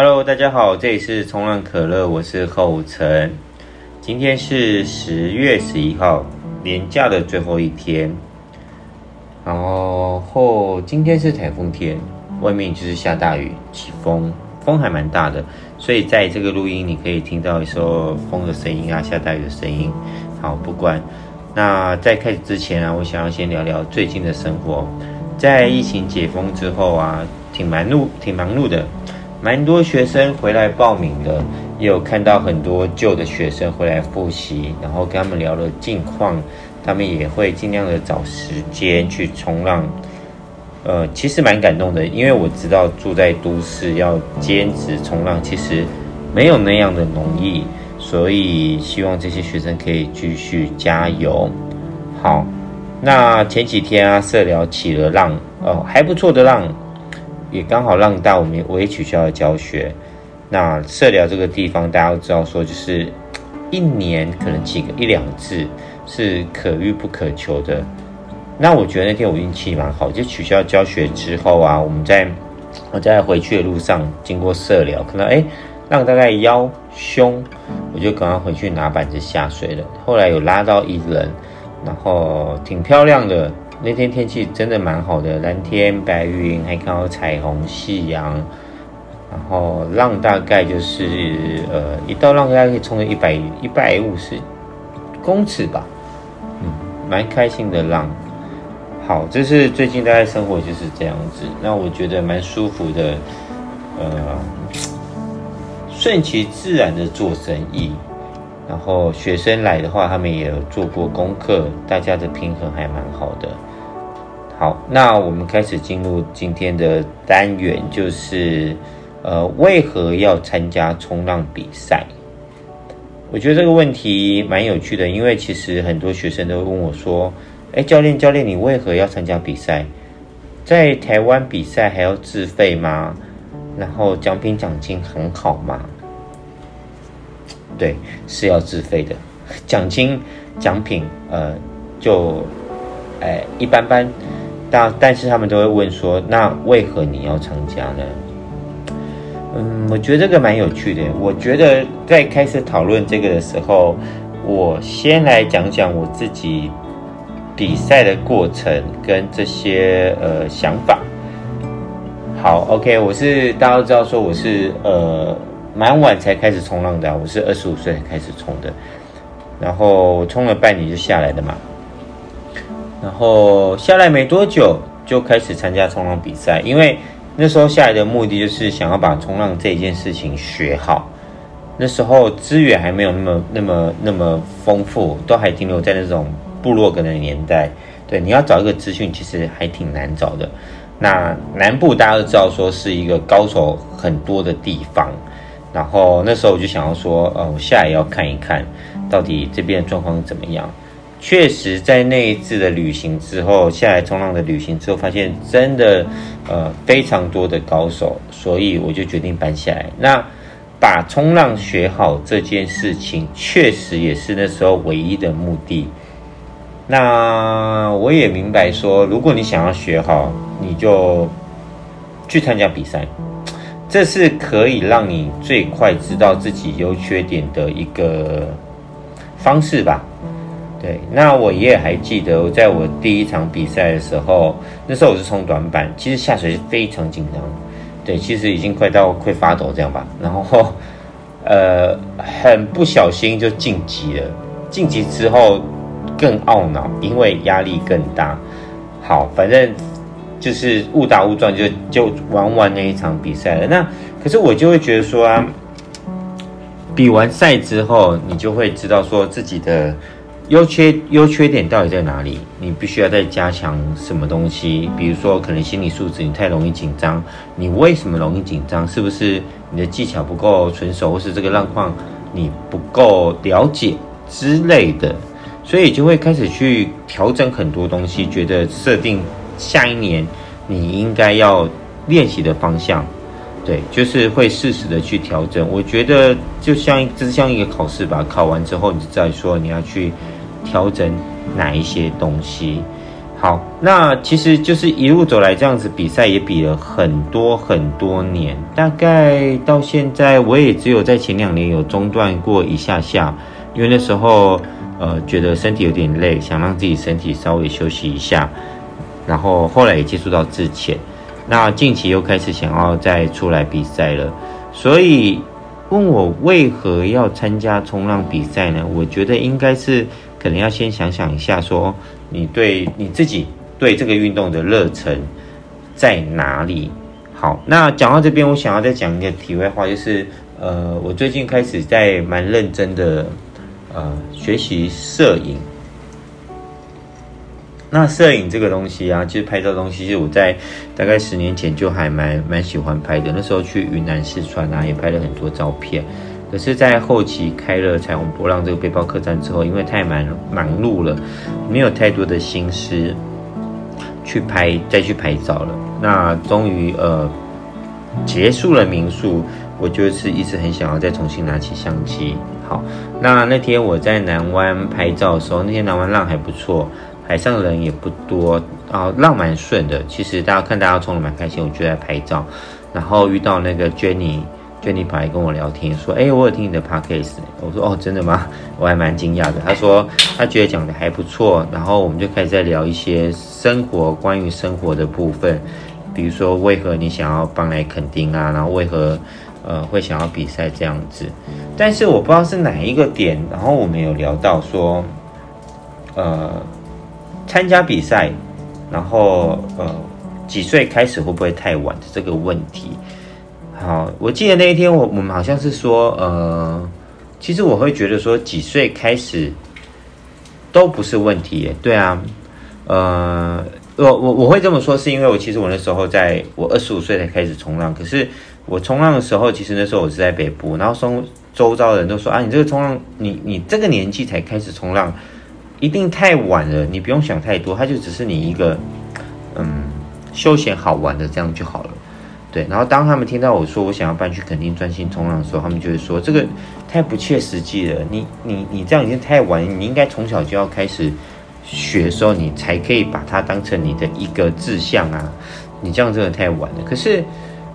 Hello，大家好，这里是冲浪可乐，我是后成。今天是十月十一号，年假的最后一天。然后今天是台风天，外面就是下大雨、起风，风还蛮大的，所以在这个录音你可以听到一些风的声音啊，下大雨的声音。好，不管。那在开始之前啊，我想要先聊聊最近的生活。在疫情解封之后啊，挺忙碌，挺忙碌的，蛮多学生回来报名的，也有看到很多旧的学生回来复习，然后跟他们聊了近况，他们也会尽量的找时间去冲浪。呃，其实蛮感动的，因为我知道住在都市要兼职冲浪，其实没有那样的容易。所以希望这些学生可以继续加油。好，那前几天啊，社聊起了浪哦，还不错的浪，也刚好浪大，我们我也取消了教学。那社寮这个地方，大家都知道说，就是 一年可能几个一两次是可遇不可求的。那我觉得那天我运气蛮好，就取消教学之后啊，我们在我在回去的路上经过社寮，可能哎。诶浪大概腰胸，我就赶快回去拿板子下水了。后来有拉到一人，然后挺漂亮的。那天天气真的蛮好的，蓝天白云，还看到彩虹、夕阳。然后浪大概就是呃，一道浪大概可以冲个一百一百五十公尺吧，嗯，蛮开心的浪。好，这是最近大概生活就是这样子。那我觉得蛮舒服的，呃。顺其自然的做生意，然后学生来的话，他们也有做过功课，大家的平衡还蛮好的。好，那我们开始进入今天的单元，就是呃，为何要参加冲浪比赛？我觉得这个问题蛮有趣的，因为其实很多学生都会问我说：“哎，教练，教练，你为何要参加比赛？在台湾比赛还要自费吗？”然后奖品奖金很好吗？对，是要自费的。奖金奖品呃就哎一般般，但但是他们都会问说，那为何你要参加呢？嗯，我觉得这个蛮有趣的。我觉得在开始讨论这个的时候，我先来讲讲我自己比赛的过程跟这些呃想法。好，OK，我是大家都知道说我是呃蛮晚才开始冲浪的，我是二十五岁才开始冲的，然后冲了半年就下来的嘛，然后下来没多久就开始参加冲浪比赛，因为那时候下来的目的就是想要把冲浪这件事情学好，那时候资源还没有那么那么那么丰富，都还停留在那种部落格的年代，对，你要找一个资讯其实还挺难找的。那南部大家都知道说是一个高手很多的地方，然后那时候我就想要说，呃，我下来要看一看到底这边的状况怎么样。确实，在那一次的旅行之后，下来冲浪的旅行之后，发现真的呃非常多的高手，所以我就决定搬下来。那把冲浪学好这件事情，确实也是那时候唯一的目的。那我也明白说，如果你想要学好，你就去参加比赛，这是可以让你最快知道自己优缺点的一个方式吧。对，那我也还记得，在我第一场比赛的时候，那时候我是冲短板，其实下水是非常紧张，对，其实已经快到快发抖这样吧。然后，呃，很不小心就晋级了，晋级之后。更懊恼，因为压力更大。好，反正就是误打误撞就就玩完那一场比赛了。那可是我就会觉得说啊，比完赛之后，你就会知道说自己的优缺优缺点到底在哪里，你必须要再加强什么东西。比如说，可能心理素质你太容易紧张，你为什么容易紧张？是不是你的技巧不够纯熟，或是这个浪况你不够了解之类的？所以就会开始去调整很多东西，觉得设定下一年你应该要练习的方向，对，就是会适时的去调整。我觉得就像这是像一个考试吧，考完之后你就知道说你要去调整哪一些东西。好，那其实就是一路走来这样子，比赛也比了很多很多年，大概到现在我也只有在前两年有中断过一下下，因为那时候呃觉得身体有点累，想让自己身体稍微休息一下，然后后来也接触到自潜，那近期又开始想要再出来比赛了，所以问我为何要参加冲浪比赛呢？我觉得应该是可能要先想想一下说。你对你自己对这个运动的热忱在哪里？好，那讲到这边，我想要再讲一个题外话，就是呃，我最近开始在蛮认真的呃学习摄影。那摄影这个东西啊，其实拍照东西，其实我在大概十年前就还蛮蛮喜欢拍的。那时候去云南四川啊，也拍了很多照片。可是，在后期开了彩虹波浪这个背包客栈之后，因为太忙忙碌了，没有太多的心思去拍，再去拍照了。那终于呃结束了民宿，我就是一直很想要再重新拿起相机。好，那那天我在南湾拍照的时候，那天南湾浪还不错，海上人也不多啊，浪蛮顺的。其实大家看大家冲的蛮开心，我就在拍照，然后遇到那个 Jenny。Jenny 跑来跟我聊天，说：“哎、我有听你的 podcast。”我说：“哦，真的吗？” 我还蛮惊讶的。他说他觉得讲的还不错，然后我们就开始在聊一些生活，关于生活的部分，比如说为何你想要帮来垦丁啊，然后为何呃会想要比赛这样子。但是我不知道是哪一个点，然后我们有聊到说，呃，参加比赛，然后呃几岁开始会不会太晚的这个问题。好，我记得那一天我，我们好像是说，呃，其实我会觉得说，几岁开始都不是问题耶。对啊，呃，我我我会这么说，是因为我其实我那时候在我二十五岁才开始冲浪，可是我冲浪的时候，其实那时候我是在北部，然后说周遭的人都说啊，你这个冲浪，你你这个年纪才开始冲浪，一定太晚了，你不用想太多，它就只是你一个嗯休闲好玩的这样就好了。然后当他们听到我说我想要搬去垦丁专心冲浪的时候，他们就会说这个太不切实际了。你你你这样已经太晚，你应该从小就要开始学的时候，你才可以把它当成你的一个志向啊。你这样真的太晚了。可是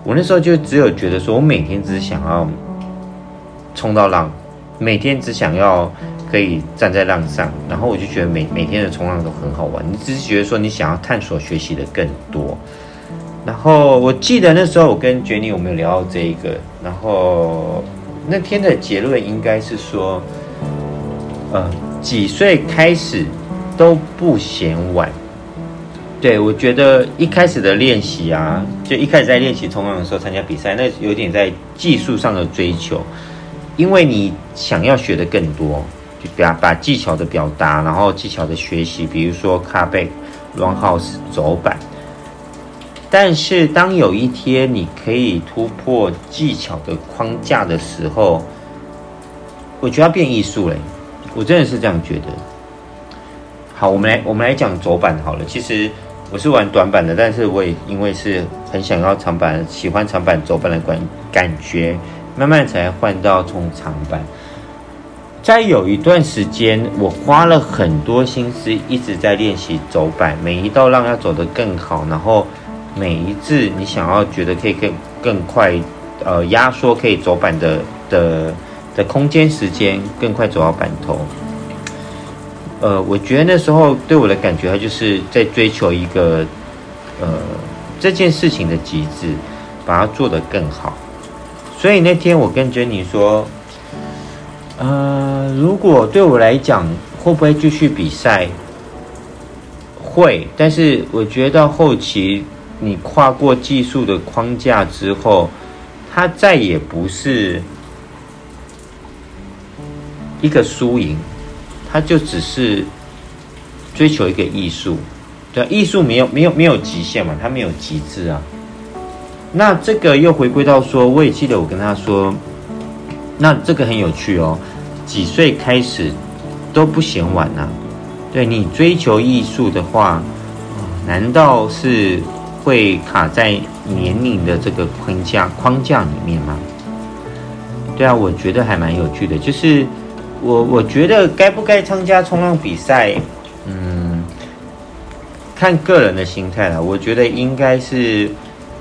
我那时候就只有觉得说，我每天只想要冲到浪，每天只想要可以站在浪上，然后我就觉得每每天的冲浪都很好玩。你只是觉得说你想要探索学习的更多。然后我记得那时候我跟 Jenny 我们有聊到这一个，然后那天的结论应该是说，呃，几岁开始都不嫌晚。对，我觉得一开始的练习啊，就一开始在练习冲浪的时候参加比赛，那有点在技术上的追求，因为你想要学的更多，就把把技巧的表达，然后技巧的学习，比如说 cutback、roundhouse 走板。但是，当有一天你可以突破技巧的框架的时候，我觉得要变艺术嘞。我真的是这样觉得。好，我们来我们来讲走板好了。其实我是玩短板的，但是我也因为是很想要长板，喜欢长板走板的感感觉，慢慢才换到冲长板。在有一段时间，我花了很多心思一直在练习走板，每一道浪要走得更好，然后。每一次你想要觉得可以更更快，呃，压缩可以走板的的的空间时间，更快走到板头。呃，我觉得那时候对我的感觉，它就是在追求一个呃这件事情的极致，把它做得更好。所以那天我跟 Jenny 说，呃，如果对我来讲，会不会继续比赛？会，但是我觉得到后期。你跨过技术的框架之后，它再也不是一个输赢，它就只是追求一个艺术。对，艺术没有没有没有极限嘛，它没有极致啊。那这个又回归到说，我也记得我跟他说，那这个很有趣哦，几岁开始都不嫌晚啊。对，你追求艺术的话，难道是？会卡在年龄的这个框架框架里面吗？对啊，我觉得还蛮有趣的。就是我我觉得该不该参加冲浪比赛，嗯，看个人的心态啦。我觉得应该是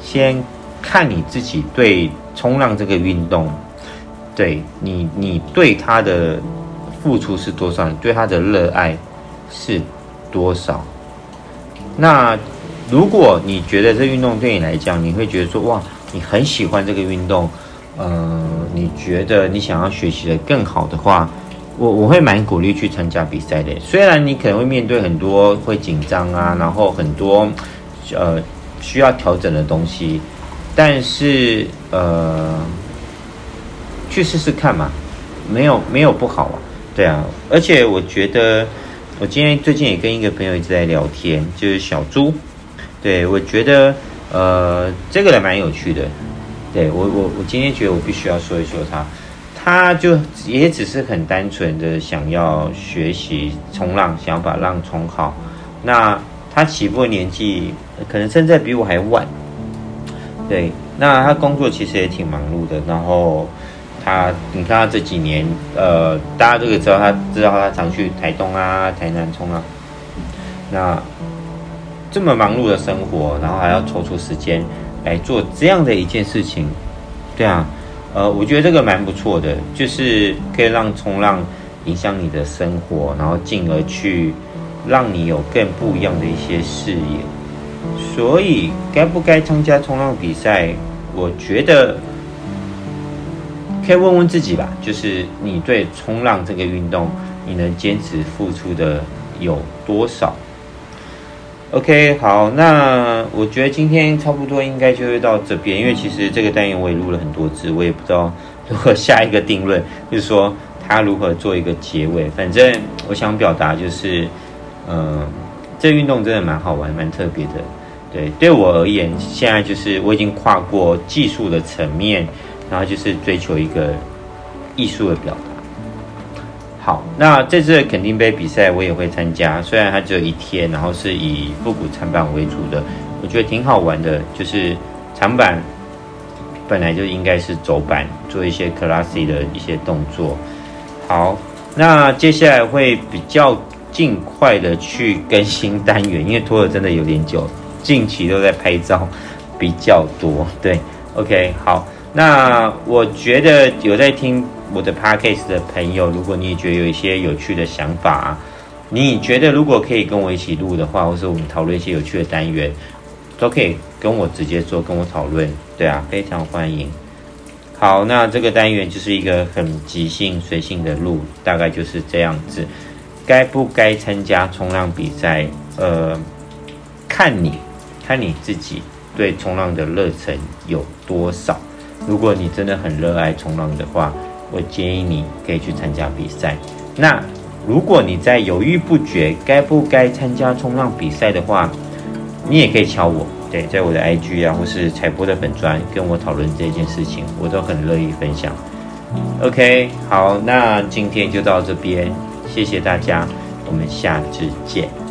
先看你自己对冲浪这个运动，对你，你对它的付出是多少，你对它的热爱是多少。那如果你觉得这运动对你来讲，你会觉得说哇，你很喜欢这个运动，呃，你觉得你想要学习的更好的话。我我会蛮鼓励去参加比赛的，虽然你可能会面对很多会紧张啊，然后很多呃需要调整的东西，但是呃去试试看嘛，没有没有不好啊，对啊，而且我觉得我今天最近也跟一个朋友一直在聊天，就是小猪，对，我觉得呃这个人蛮有趣的，对，我我我今天觉得我必须要说一说他。他就也只是很单纯的想要学习冲浪，想要把浪冲好。那他起步的年纪可能甚至比我还晚。对，那他工作其实也挺忙碌的。然后他，你看他这几年，呃，大家都可以知道，他知道他常去台东啊、台南冲浪。那这么忙碌的生活，然后还要抽出时间来做这样的一件事情，对啊。呃，我觉得这个蛮不错的，就是可以让冲浪影响你的生活，然后进而去让你有更不一样的一些视野。所以，该不该参加冲浪比赛？我觉得可以问问自己吧，就是你对冲浪这个运动，你能坚持付出的有多少？OK，好，那我觉得今天差不多应该就会到这边，因为其实这个单元我也录了很多次，我也不知道如何下一个定论，就是说他如何做一个结尾。反正我想表达就是，嗯、这运动真的蛮好玩，蛮特别的。对，对我而言，现在就是我已经跨过技术的层面，然后就是追求一个艺术的表达。好，那这次的肯定杯比赛我也会参加，虽然它只有一天，然后是以复古长板为主的，我觉得挺好玩的。就是长板本来就应该是走板，做一些 classy 的一些动作。好，那接下来会比较尽快的去更新单元，因为拖了真的有点久，近期都在拍照比较多。对，OK，好，那我觉得有在听。我的 podcast 的朋友，如果你也觉得有一些有趣的想法，你觉得如果可以跟我一起录的话，或是我们讨论一些有趣的单元，都可以跟我直接说，跟我讨论。对啊，非常欢迎。好，那这个单元就是一个很即兴随性的录，大概就是这样子。该不该参加冲浪比赛？呃，看你，看你自己对冲浪的热忱有多少。如果你真的很热爱冲浪的话，我建议你可以去参加比赛。那如果你在犹豫不决该不该参加冲浪比赛的话，你也可以敲我，对，在我的 IG 啊，或是采播的粉专跟我讨论这件事情，我都很乐意分享。OK，好，那今天就到这边，谢谢大家，我们下次见。